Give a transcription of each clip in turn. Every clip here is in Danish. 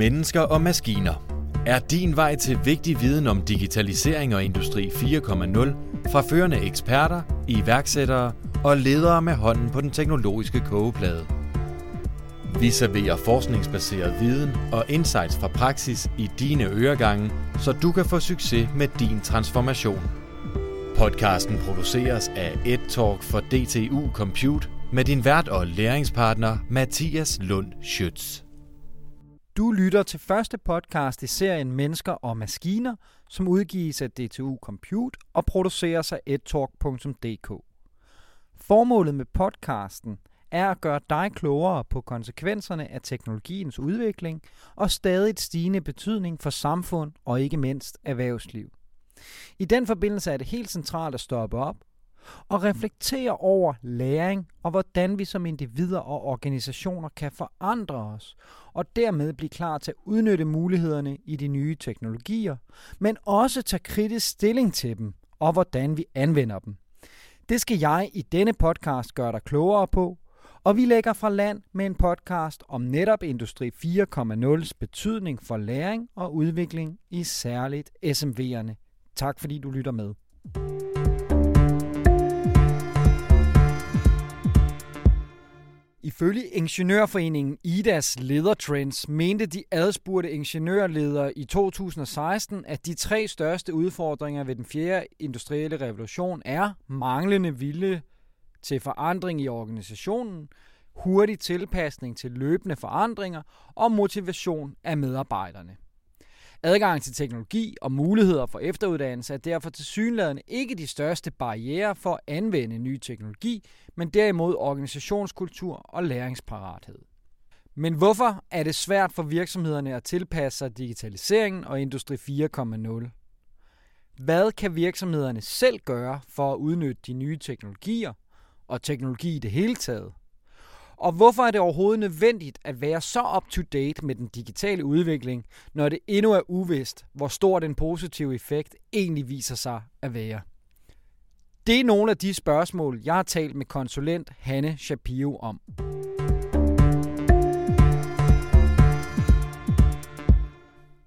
Mennesker og maskiner. Er din vej til vigtig viden om digitalisering og industri 4.0 fra førende eksperter, iværksættere og ledere med hånden på den teknologiske kogeplade. Vi serverer forskningsbaseret viden og insights fra praksis i dine øregange, så du kan få succes med din transformation. Podcasten produceres af EdTalk for DTU Compute med din vært og læringspartner Mathias Lund Schütz. Du lytter til første podcast i serien Mennesker og Maskiner, som udgives af DTU Compute og produceres af edtalk.dk. Formålet med podcasten er at gøre dig klogere på konsekvenserne af teknologiens udvikling og stadig stigende betydning for samfund og ikke mindst erhvervsliv. I den forbindelse er det helt centralt at stoppe op og reflektere over læring og hvordan vi som individer og organisationer kan forandre os og dermed blive klar til at udnytte mulighederne i de nye teknologier, men også tage kritisk stilling til dem og hvordan vi anvender dem. Det skal jeg i denne podcast gøre dig klogere på, og vi lægger fra land med en podcast om netop Industri 4.0's betydning for læring og udvikling i særligt SMV'erne. Tak fordi du lytter med. Ifølge Ingeniørforeningen IDAS ledertrends mente de adspurgte ingeniørledere i 2016, at de tre største udfordringer ved den fjerde industrielle revolution er manglende vilje til forandring i organisationen, hurtig tilpasning til løbende forandringer og motivation af medarbejderne. Adgang til teknologi og muligheder for efteruddannelse er derfor til synligheden ikke de største barriere for at anvende ny teknologi, men derimod organisationskultur og læringsparathed. Men hvorfor er det svært for virksomhederne at tilpasse sig digitaliseringen og Industri 4.0? Hvad kan virksomhederne selv gøre for at udnytte de nye teknologier og teknologi i det hele taget? Og hvorfor er det overhovedet nødvendigt at være så up-to-date med den digitale udvikling, når det endnu er uvist, hvor stor den positive effekt egentlig viser sig at være? Det er nogle af de spørgsmål, jeg har talt med konsulent Hanne Shapiro om.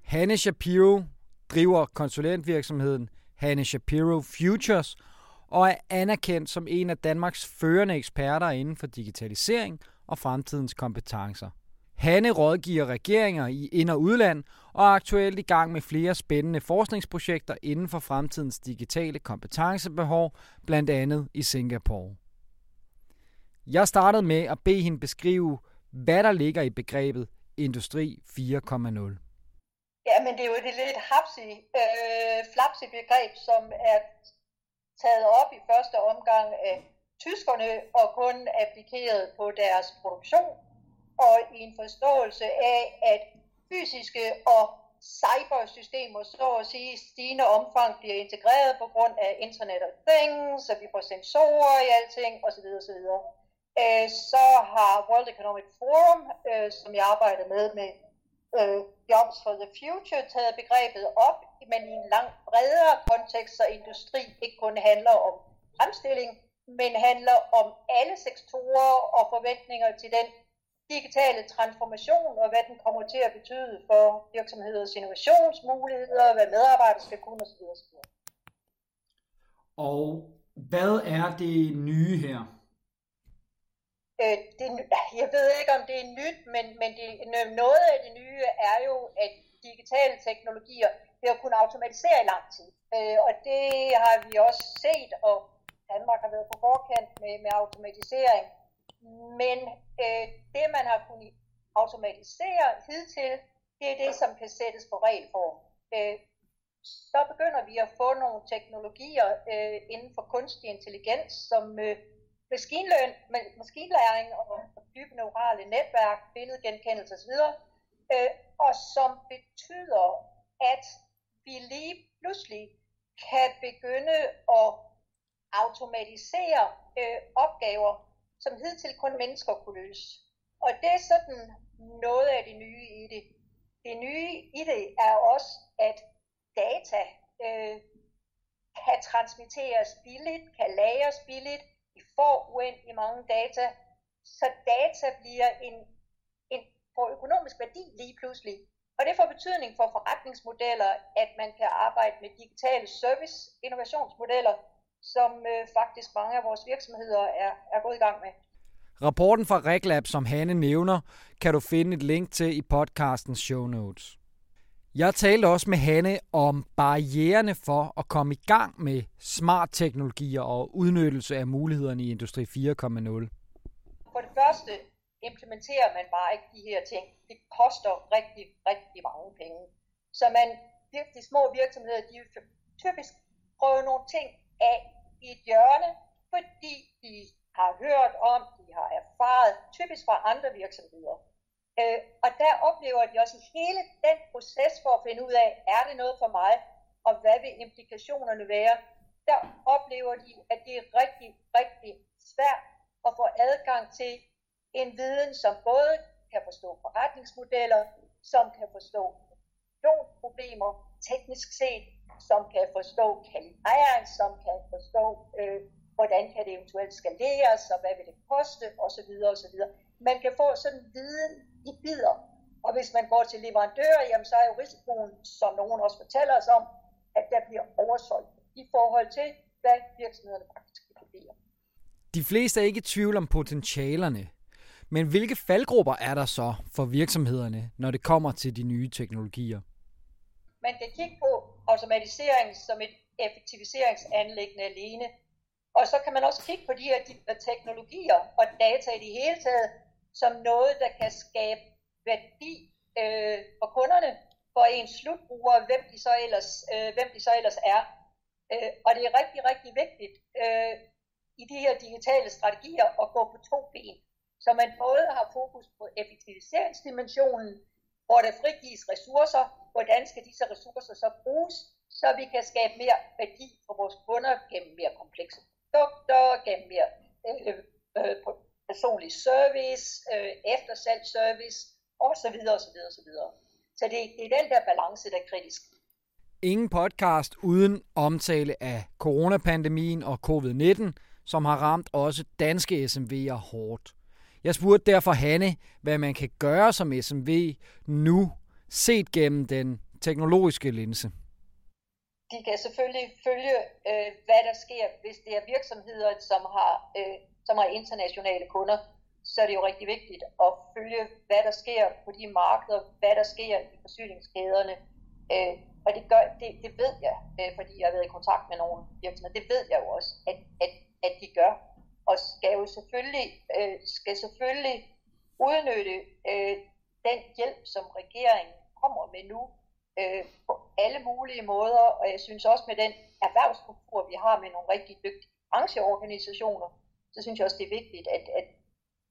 Hanne Shapiro driver konsulentvirksomheden Hanne Shapiro Futures – og er anerkendt som en af Danmarks førende eksperter inden for digitalisering og fremtidens kompetencer. Hanne rådgiver regeringer i ind- og udland og er aktuelt i gang med flere spændende forskningsprojekter inden for fremtidens digitale kompetencebehov, blandt andet i Singapore. Jeg startede med at bede hende beskrive, hvad der ligger i begrebet Industri 4.0. Ja, men det er jo et lidt hapsig, øh, flapsig begreb, som er taget op i første omgang af tyskerne og kun applikeret på deres produktion, og i en forståelse af, at fysiske og cybersystemer, så at sige, i stigende omfang bliver integreret på grund af Internet of Things, så vi får sensorer i alting osv. osv. Øh, så har World Economic Forum, øh, som jeg arbejder med med øh, Jobs for the Future taget begrebet op, men i en langt bredere kontekst, så industri ikke kun handler om fremstilling, men handler om alle sektorer og forventninger til den digitale transformation, og hvad den kommer til at betyde for virksomheders innovationsmuligheder, hvad medarbejdere skal kunne osv. osv. Og hvad er det nye her? Øh, det, jeg ved ikke, om det er nyt, men, men det, noget af det nye er jo, at digitale teknologier vil kunne automatisere i lang tid. Øh, og det har vi også set, og Danmark har været på forkant med, med automatisering. Men øh, det, man har kunnet automatisere hidtil, det er det, som kan sættes på regelform. Øh, så begynder vi at få nogle teknologier øh, inden for kunstig intelligens, som øh, maskinløn, maskinlæring og dybe neurale netværk, billedgenkendelse osv., øh, og som betyder, at vi lige pludselig kan begynde at automatisere øh, opgaver, som hidtil kun mennesker kunne løse. Og det er sådan noget af det nye i det. Det nye i det er også, at data øh, kan transmitteres billigt, kan lagres billigt, vi får uendelig mange data, så data bliver en, en får økonomisk værdi lige pludselig. Og det får betydning for forretningsmodeller, at man kan arbejde med digitale service innovationsmodeller, som øh, faktisk mange af vores virksomheder er, er gået i gang med. Rapporten fra RegLab, som Hanne nævner, kan du finde et link til i podcastens show notes. Jeg talte også med Hanne om barriererne for at komme i gang med smart teknologier og udnyttelse af mulighederne i Industri 4.0. For det første implementerer man bare ikke de her ting. Det koster rigtig, rigtig mange penge. Så man, de små virksomheder, de typisk prøver nogle ting af i et hjørne, fordi de har hørt om, de har erfaret, typisk fra andre virksomheder. Øh, og der oplever de også hele den proces for at finde ud af, er det noget for mig, og hvad vil implikationerne være, der oplever de, at det er rigtig, rigtig svært at få adgang til en viden, som både kan forstå forretningsmodeller, som kan forstå problemer teknisk set, som kan forstå kalibrering, som kan forstå, øh, hvordan kan det eventuelt skaleres, og hvad vil det koste, osv. osv. Man kan få sådan viden i bidder, og hvis man går til leverandører, jamen så er jo risikoen, som nogen også fortæller os om, at der bliver oversolgt i forhold til, hvad virksomhederne faktisk kan levere. De fleste er ikke i tvivl om potentialerne, men hvilke faldgrupper er der så for virksomhederne, når det kommer til de nye teknologier? Man kan kigge på automatisering som et effektiviseringsanlæggende alene. Og så kan man også kigge på de her teknologier og data i det hele taget, som noget, der kan skabe værdi øh, for kunderne, for ens slutbrugere, hvem de så ellers, øh, hvem de så ellers er. Øh, og det er rigtig, rigtig vigtigt øh, i de her digitale strategier at gå på to ben. Så man både har fokus på effektiviseringsdimensionen, hvor der frigives ressourcer, hvordan skal disse ressourcer så bruges, så vi kan skabe mere værdi for vores kunder gennem mere komplekse produkter, gennem mere øh, øh, personlig service, øh, eftersalgsservice osv. osv. osv. Så det, det er den der balance, der er kritisk. Ingen podcast uden omtale af coronapandemien og covid-19, som har ramt også danske SMV'er hårdt. Jeg spurgte derfor Hanne, hvad man kan gøre som SMV nu, set gennem den teknologiske linse. De kan selvfølgelig følge, øh, hvad der sker, hvis det er virksomheder, som har, øh, som har internationale kunder. Så er det jo rigtig vigtigt at følge, hvad der sker på de markeder, hvad der sker i forsyningskæderne. Øh, og det, gør, det, det ved jeg, øh, fordi jeg har været i kontakt med nogle virksomheder. Det ved jeg jo også, at, at, at de gør og skal jo selvfølgelig, øh, skal selvfølgelig udnytte øh, den hjælp, som regeringen kommer med nu, øh, på alle mulige måder, og jeg synes også med den erhvervsstruktur, vi har med nogle rigtig dygtige brancheorganisationer, så synes jeg også, det er vigtigt at, at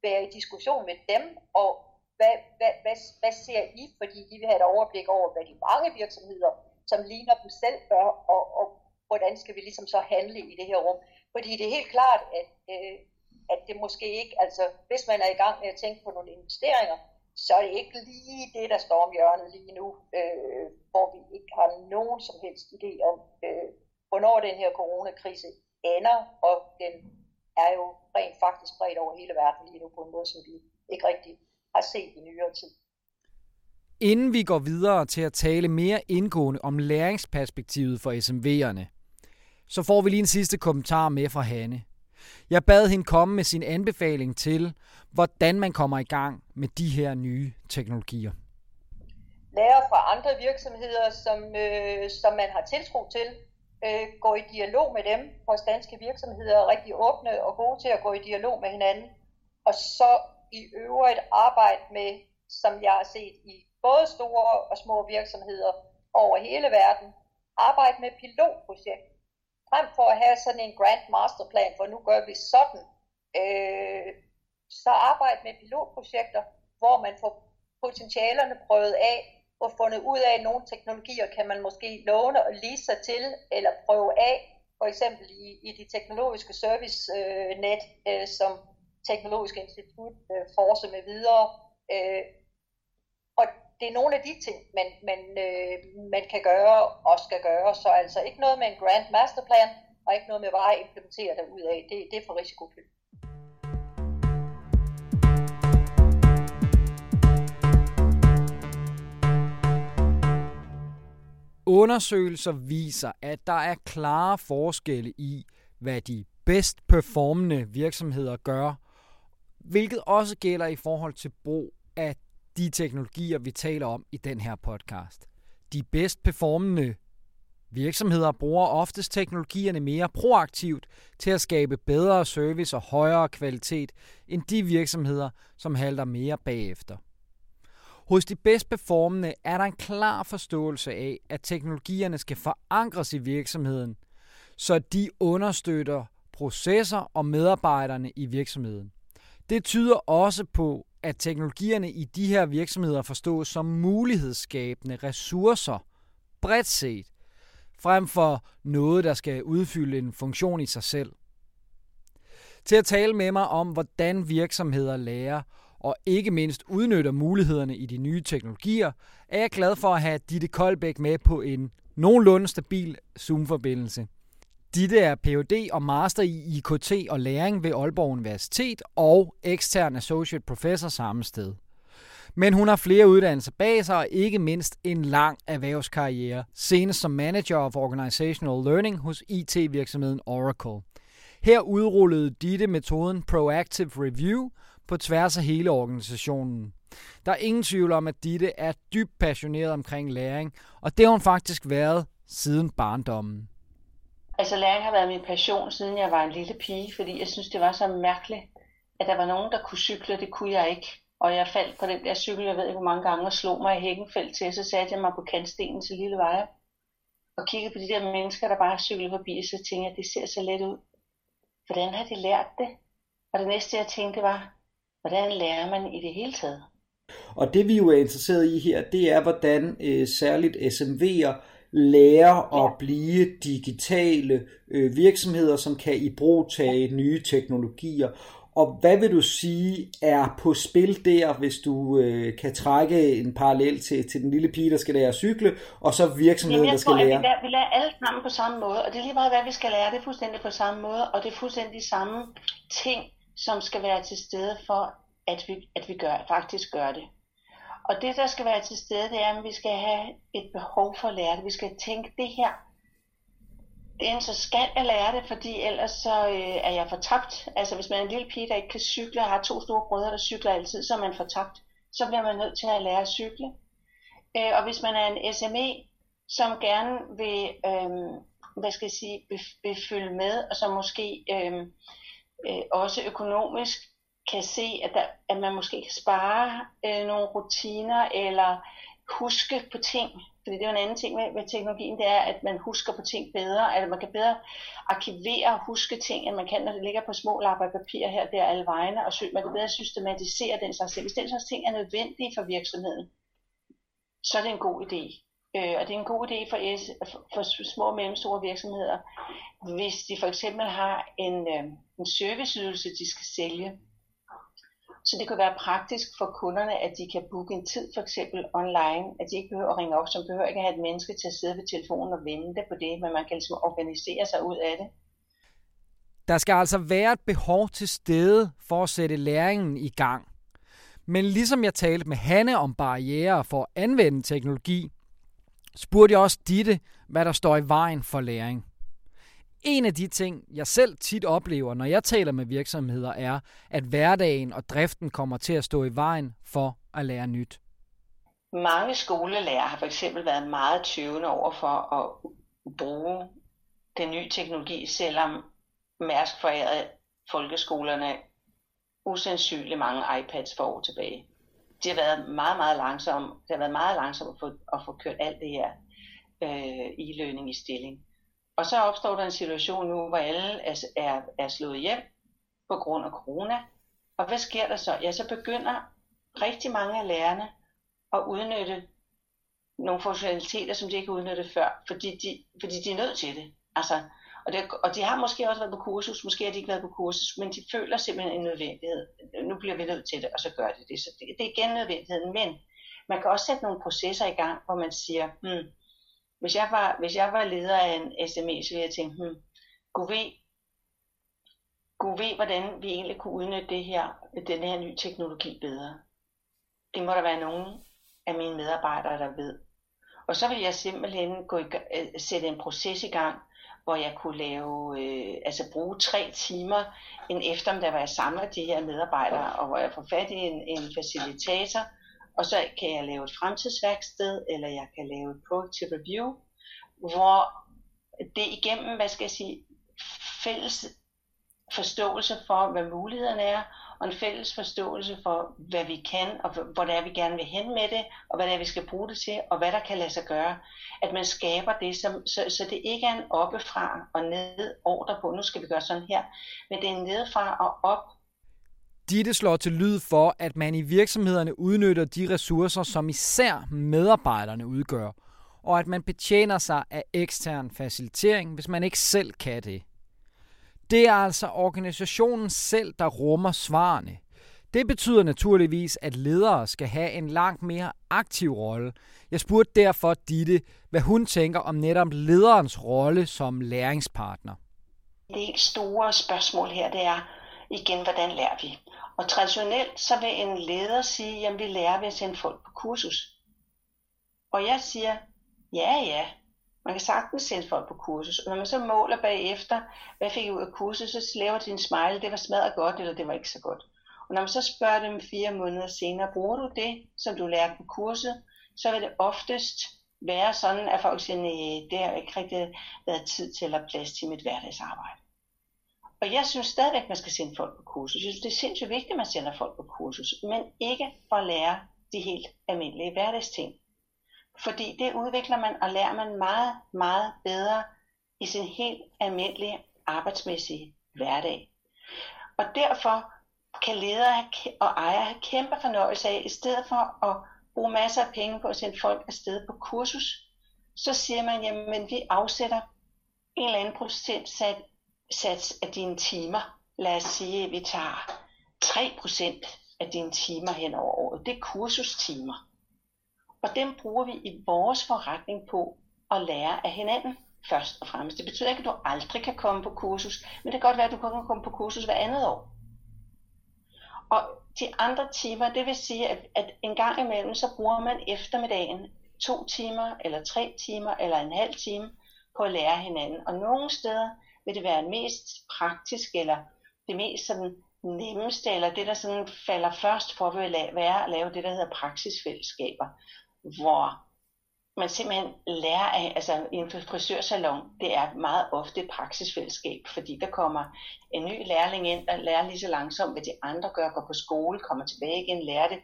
være i diskussion med dem, og hvad, hvad, hvad, hvad ser I, fordi de vil have et overblik over, hvad de mange virksomheder, som ligner dem selv gør, og, og hvordan skal vi ligesom så handle i det her rum. Fordi det er helt klart, at, øh, at det måske ikke, altså hvis man er i gang med at tænke på nogle investeringer, så er det ikke lige det, der står om hjørnet lige nu, øh, hvor vi ikke har nogen som helst idé om, øh, hvornår den her coronakrise ender, og den er jo rent faktisk bredt over hele verden lige nu på en måde, som vi ikke rigtig har set i nyere tid. Inden vi går videre til at tale mere indgående om læringsperspektivet for SMV'erne, så får vi lige en sidste kommentar med fra Hanne. Jeg bad hende komme med sin anbefaling til, hvordan man kommer i gang med de her nye teknologier. Lære fra andre virksomheder, som, øh, som man har tiltro til. Øh, gå i dialog med dem. Vores danske virksomheder er rigtig åbne og gode til at gå i dialog med hinanden. Og så i øvrigt arbejde med, som jeg har set i både store og små virksomheder over hele verden, arbejde med pilotprojekter frem for at have sådan en grand masterplan, for nu gør vi sådan, øh, så arbejde med pilotprojekter, hvor man får potentialerne prøvet af, og fundet ud af, at nogle teknologier kan man måske låne og lease sig til, eller prøve af, for eksempel i, i de teknologiske servicenet, øh, øh, som Teknologisk Institut øh, forser med videre. Øh, det er nogle af de ting, man, man, øh, man kan gøre og skal gøre. Så altså ikke noget med en Grand Masterplan, og ikke noget med bare at implementere det ud af. Det, det er for risikofyldt. Undersøgelser viser, at der er klare forskelle i, hvad de bedst performende virksomheder gør, hvilket også gælder i forhold til brug af de teknologier, vi taler om i den her podcast. De bedst performende virksomheder bruger oftest teknologierne mere proaktivt til at skabe bedre service og højere kvalitet end de virksomheder, som halter mere bagefter. Hos de bedst performende er der en klar forståelse af, at teknologierne skal forankres i virksomheden, så de understøtter processer og medarbejderne i virksomheden. Det tyder også på, at teknologierne i de her virksomheder forstås som mulighedsskabende ressourcer, bredt set, frem for noget, der skal udfylde en funktion i sig selv. Til at tale med mig om, hvordan virksomheder lærer og ikke mindst udnytter mulighederne i de nye teknologier, er jeg glad for at have Ditte Koldbæk med på en nogenlunde stabil Zoom-forbindelse. Ditte er Ph.D. og Master i IKT og læring ved Aalborg Universitet og ekstern Associate Professor samme sted. Men hun har flere uddannelser bag sig og ikke mindst en lang erhvervskarriere, senest som Manager of Organizational Learning hos IT-virksomheden Oracle. Her udrullede Ditte metoden Proactive Review på tværs af hele organisationen. Der er ingen tvivl om, at Ditte er dybt passioneret omkring læring, og det har hun faktisk været siden barndommen. Altså læring har været min passion, siden jeg var en lille pige, fordi jeg synes, det var så mærkeligt, at der var nogen, der kunne cykle, det kunne jeg ikke. Og jeg faldt på den der cykel, jeg ved ikke hvor mange gange, og slog mig i hækkenfelt til, og så satte jeg mig på kantstenen til Lille Veje, og kiggede på de der mennesker, der bare cyklede forbi, og så tænkte jeg, det ser så let ud. Hvordan har de lært det? Og det næste, jeg tænkte, var, hvordan lærer man i det hele taget? Og det vi jo er interesseret i her, det er, hvordan øh, særligt SMV'er lærer ja. at blive digitale øh, virksomheder, som kan i brug tage nye teknologier. Og hvad vil du sige er på spil der, hvis du øh, kan trække en parallel til, til den lille pige, der skal lære at cykle, og så virksomheden, der skal tror, lære? Vi lærer, vi lærer alle sammen på samme måde, og det er lige meget, hvad vi skal lære, det er fuldstændig på samme måde, og det er fuldstændig samme ting, som skal være til stede for, at vi, at vi gør, faktisk gør det. Og det, der skal være til stede, det er, at vi skal have et behov for at lære det. Vi skal tænke, det her, det så skal jeg lære det, fordi ellers så øh, er jeg fortabt. Altså hvis man er en lille pige, der ikke kan cykle, og har to store brødre, der cykler altid, så er man fortabt. Så bliver man nødt til at lære at cykle. Øh, og hvis man er en SME, som gerne vil, øh, hvad skal jeg sige, vil, vil følge med, og som måske øh, øh, også økonomisk kan se, at, der, at man måske kan spare øh, nogle rutiner, eller huske på ting. Fordi det er jo en anden ting med, med teknologien, det er, at man husker på ting bedre, at man kan bedre arkivere og huske ting, end man kan, når det ligger på små lapper papir her der alle vegne, og man kan bedre systematisere den slags ting. Hvis den slags ting er nødvendige for virksomheden, så er det en god idé. Øh, og det er en god idé for, for, for små og mellemstore virksomheder, hvis de for eksempel har en, øh, en serviceydelse, de skal sælge, så det kan være praktisk for kunderne, at de kan booke en tid for eksempel online, at de ikke behøver at ringe op, som behøver ikke at have et menneske til at sidde ved telefonen og vente på det, men man kan ligesom organisere sig ud af det. Der skal altså være et behov til stede for at sætte læringen i gang. Men ligesom jeg talte med Hanne om barriere for at anvende teknologi, spurgte jeg også Ditte, hvad der står i vejen for læring. En af de ting, jeg selv tit oplever, når jeg taler med virksomheder, er, at hverdagen og driften kommer til at stå i vejen for at lære nyt. Mange skolelærer har for eksempel været meget tøvende over for at bruge den nye teknologi, selvom Mærsk forærede folkeskolerne usandsynligt mange iPads for år tilbage. De har været meget, meget langsomme. Det har været meget langsomt at få, at få kørt alt det her øh, e-learning i stilling. Og så opstår der en situation nu, hvor alle er, er, er slået hjem på grund af corona. Og hvad sker der så? Ja, så begynder rigtig mange af lærerne at udnytte nogle funktionaliteter, som de ikke udnyttede før, fordi de, fordi de er nødt til det. Altså, og, det, og de har måske også været på kursus, måske har de ikke været på kursus, men de føler simpelthen en nødvendighed. Nu bliver vi nødt til det, og så gør de det. Så det, det er igen nødvendigheden, men man kan også sætte nogle processer i gang, hvor man siger, hmm, hvis jeg var, hvis jeg var leder af en SME, så ville jeg tænke, hmm, gå ved, gå ved, hvordan vi egentlig kunne udnytte det her, den her nye teknologi bedre. Det må der være nogen af mine medarbejdere, der ved. Og så vil jeg simpelthen gå i, øh, sætte en proces i gang, hvor jeg kunne lave, øh, altså bruge tre timer en eftermiddag, hvor jeg samler de her medarbejdere, og hvor jeg får fat i en, en facilitator, og så kan jeg lave et fremtidsværksted, eller jeg kan lave et proactive review, hvor det igennem, hvad skal jeg sige, fælles forståelse for, hvad mulighederne er, og en fælles forståelse for, hvad vi kan, og hvor det er, vi gerne vil hen med det, og hvad det er, vi skal bruge det til, og hvad der kan lade sig gøre. At man skaber det, som, så, så det ikke er en oppefra og ned ordre på, nu skal vi gøre sådan her, men det er nedefra og op. Ditte slår til lyd for, at man i virksomhederne udnytter de ressourcer, som især medarbejderne udgør, og at man betjener sig af ekstern facilitering, hvis man ikke selv kan det. Det er altså organisationen selv, der rummer svarene. Det betyder naturligvis, at ledere skal have en langt mere aktiv rolle. Jeg spurgte derfor Ditte, hvad hun tænker om netop lederens rolle som læringspartner. Det helt store spørgsmål her, det er igen, hvordan lærer vi? Og traditionelt så vil en leder sige, at vi lærer ved at sende folk på kursus. Og jeg siger, ja ja, man kan sagtens sende folk på kursus, og når man så måler bagefter, hvad fik I ud af kursus, så laver de en smile, det var smadret godt, eller det var ikke så godt. Og når man så spørger dem fire måneder senere, bruger du det, som du lærte på kurset, så vil det oftest være sådan, at folk siger, nej, det har ikke rigtig været tid til at plads til mit hverdagsarbejde. Og jeg synes stadigvæk, man skal sende folk på kursus. Jeg synes, det er sindssygt vigtigt, at man sender folk på kursus, men ikke for at lære de helt almindelige hverdagsting. Fordi det udvikler man og lærer man meget, meget bedre i sin helt almindelige arbejdsmæssige hverdag. Og derfor kan ledere og ejere have kæmpe fornøjelse af, i stedet for at bruge masser af penge på at sende folk afsted på kursus, så siger man, jamen vi afsætter en eller anden procentsats af dine timer. Lad os sige, at vi tager 3% af dine timer hen over året. Det er kursustimer. Og dem bruger vi i vores forretning på at lære af hinanden først og fremmest. Det betyder ikke, at du aldrig kan komme på kursus, men det kan godt være, at du kan komme på kursus hver andet år. Og de andre timer, det vil sige, at, at en gang imellem, så bruger man eftermiddagen to timer, eller tre timer, eller en halv time på at lære hinanden. Og nogle steder vil det være mest praktisk, eller det mest sådan nemmeste, eller det, der sådan falder først for, vil være at lave det, der hedder praksisfællesskaber hvor man simpelthen lærer af, altså i en frisørsalon, det er meget ofte et praksisfællesskab, fordi der kommer en ny lærling ind, der lærer lige så langsomt, hvad de andre gør, går på skole, kommer tilbage igen, lærer det.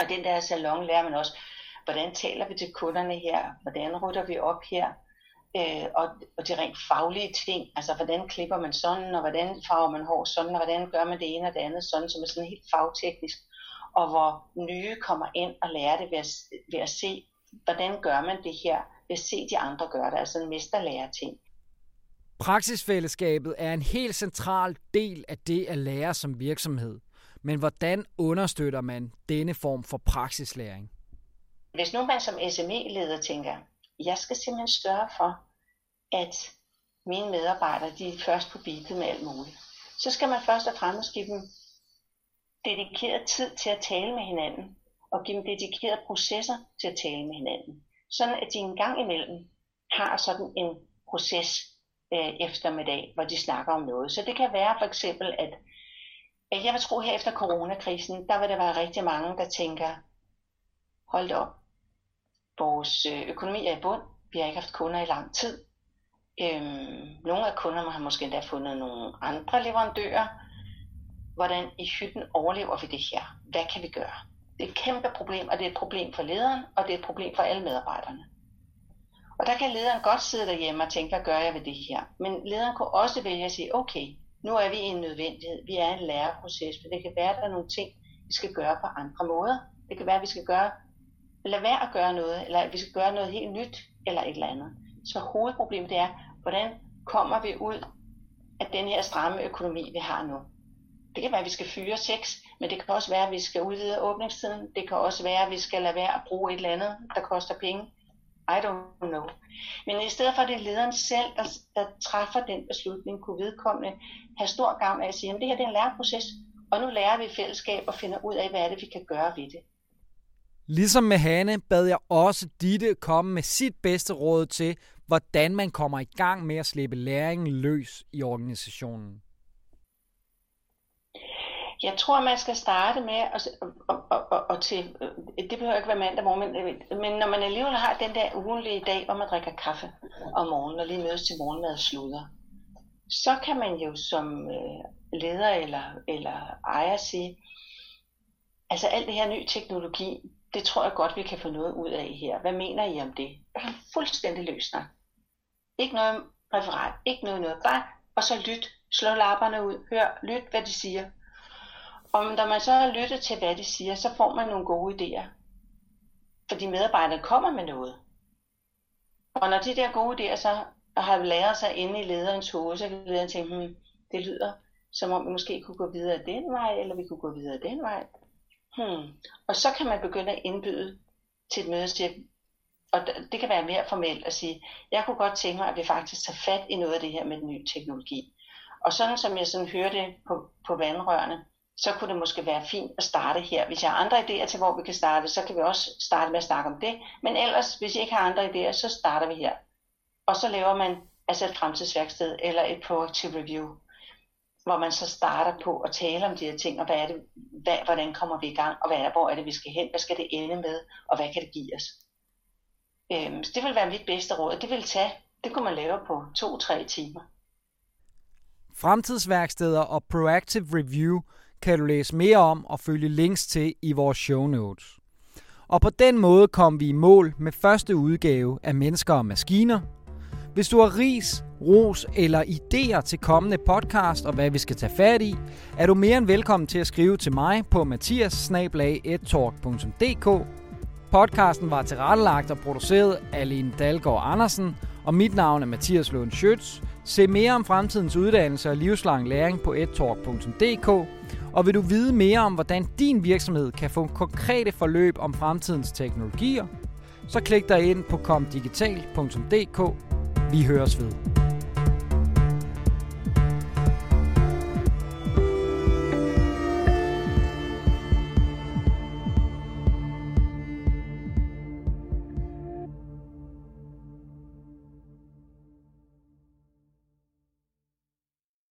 Og den der salon lærer man også, hvordan taler vi til kunderne her, hvordan rutter vi op her, øh, og, og de rent faglige ting, altså hvordan klipper man sådan, og hvordan farver man hår sådan, og hvordan gør man det ene og det andet sådan, som er sådan helt fagteknisk og hvor nye kommer ind og lærer det ved at, ved at se, hvordan gør man det her, ved at se de andre gøre det, altså en mesterlærer ting. Praksisfællesskabet er en helt central del af det at lære som virksomhed. Men hvordan understøtter man denne form for praksislæring? Hvis nu man som SME-leder tænker, jeg skal simpelthen sørge for, at mine medarbejdere de er først på beatet med alt muligt, så skal man først og fremmest give dem dedikeret tid til at tale med hinanden, og give dem dedikerede processer til at tale med hinanden. Sådan at de en gang imellem har sådan en proces øh, eftermiddag, hvor de snakker om noget. Så det kan være for eksempel, at, at jeg vil tro her efter coronakrisen, der vil der være rigtig mange, der tænker, hold op, vores øh, økonomi er i bund, vi har ikke haft kunder i lang tid. Øhm, nogle af kunderne har måske endda fundet nogle andre leverandører, hvordan i hytten overlever vi det her? Hvad kan vi gøre? Det er et kæmpe problem, og det er et problem for lederen, og det er et problem for alle medarbejderne. Og der kan lederen godt sidde derhjemme og tænke, hvad gør jeg ved det her? Men lederen kunne også vælge at sige, okay, nu er vi i en nødvendighed, vi er i en læreproces, for det kan være, at der er nogle ting, vi skal gøre på andre måder. Det kan være, at vi skal gøre, lade være at gøre noget, eller at vi skal gøre noget helt nyt, eller et eller andet. Så hovedproblemet det er, hvordan kommer vi ud af den her stramme økonomi, vi har nu? Det kan være, at vi skal fyre seks, men det kan også være, at vi skal udvide åbningstiden. Det kan også være, at vi skal lade være at bruge et eller andet, der koster penge. I don't know. Men i stedet for, at det er lederen selv, der, der træffer den beslutning, kunne vedkommende have stor gavn af at sige, at det her det er en læreproces, og nu lærer vi i fællesskab og finder ud af, hvad er det, vi kan gøre ved det. Ligesom med Hanne bad jeg også Ditte komme med sit bedste råd til, hvordan man kommer i gang med at slippe læringen løs i organisationen. Jeg tror, man skal starte med, at, og, og, og, og til, øh, det behøver ikke være mandag morgen, men, øh, men når man alligevel har den der ugenlige dag, hvor man drikker kaffe om morgenen og lige mødes til morgenmad og sluder, så kan man jo som øh, leder eller, eller ejer sige, altså alt det her ny teknologi, det tror jeg godt, vi kan få noget ud af her. Hvad mener I om det? Jeg fuldstændig løsner. Ikke noget referat, ikke noget noget, bare, og så lyt, slå lapperne ud, hør, lyt, hvad de siger. Og når man så har lyttet til, hvad de siger, så får man nogle gode idéer. Fordi medarbejderne kommer med noget. Og når de der gode idéer så har lært sig inde i lederens hoved, så kan lederen tænke, hmm, det lyder som om vi måske kunne gå videre den vej, eller vi kunne gå videre den vej. Hmm. Og så kan man begynde at indbyde til et møde, og det kan være mere formelt at sige, jeg kunne godt tænke mig, at vi faktisk tager fat i noget af det her med den nye teknologi. Og sådan som jeg sådan hørte på, på vandrørene, så kunne det måske være fint at starte her. Hvis jeg har andre idéer til, hvor vi kan starte, så kan vi også starte med at snakke om det. Men ellers, hvis jeg ikke har andre idéer, så starter vi her. Og så laver man altså et fremtidsværksted eller et proactive review, hvor man så starter på at tale om de her ting, og hvad er det, hvad, hvordan kommer vi i gang, og hvad er, hvor er det, vi skal hen, hvad skal det ende med, og hvad kan det give os. Øhm, så det vil være mit bedste råd. Det vil tage, det kunne man lave på to-tre timer. Fremtidsværksteder og Proactive Review kan du læse mere om og følge links til i vores show notes. Og på den måde kom vi i mål med første udgave af Mennesker og Maskiner. Hvis du har ris, ros eller idéer til kommende podcast og hvad vi skal tage fat i, er du mere end velkommen til at skrive til mig på mathias Podcasten var tilrettelagt og produceret af Line Dalgaard Andersen, og mit navn er Mathias Lund Schøtz. Se mere om fremtidens uddannelse og livslang læring på etalk.dk, og vil du vide mere om, hvordan din virksomhed kan få konkrete forløb om fremtidens teknologier, så klik dig ind på komdigital.dk. Vi høres ved.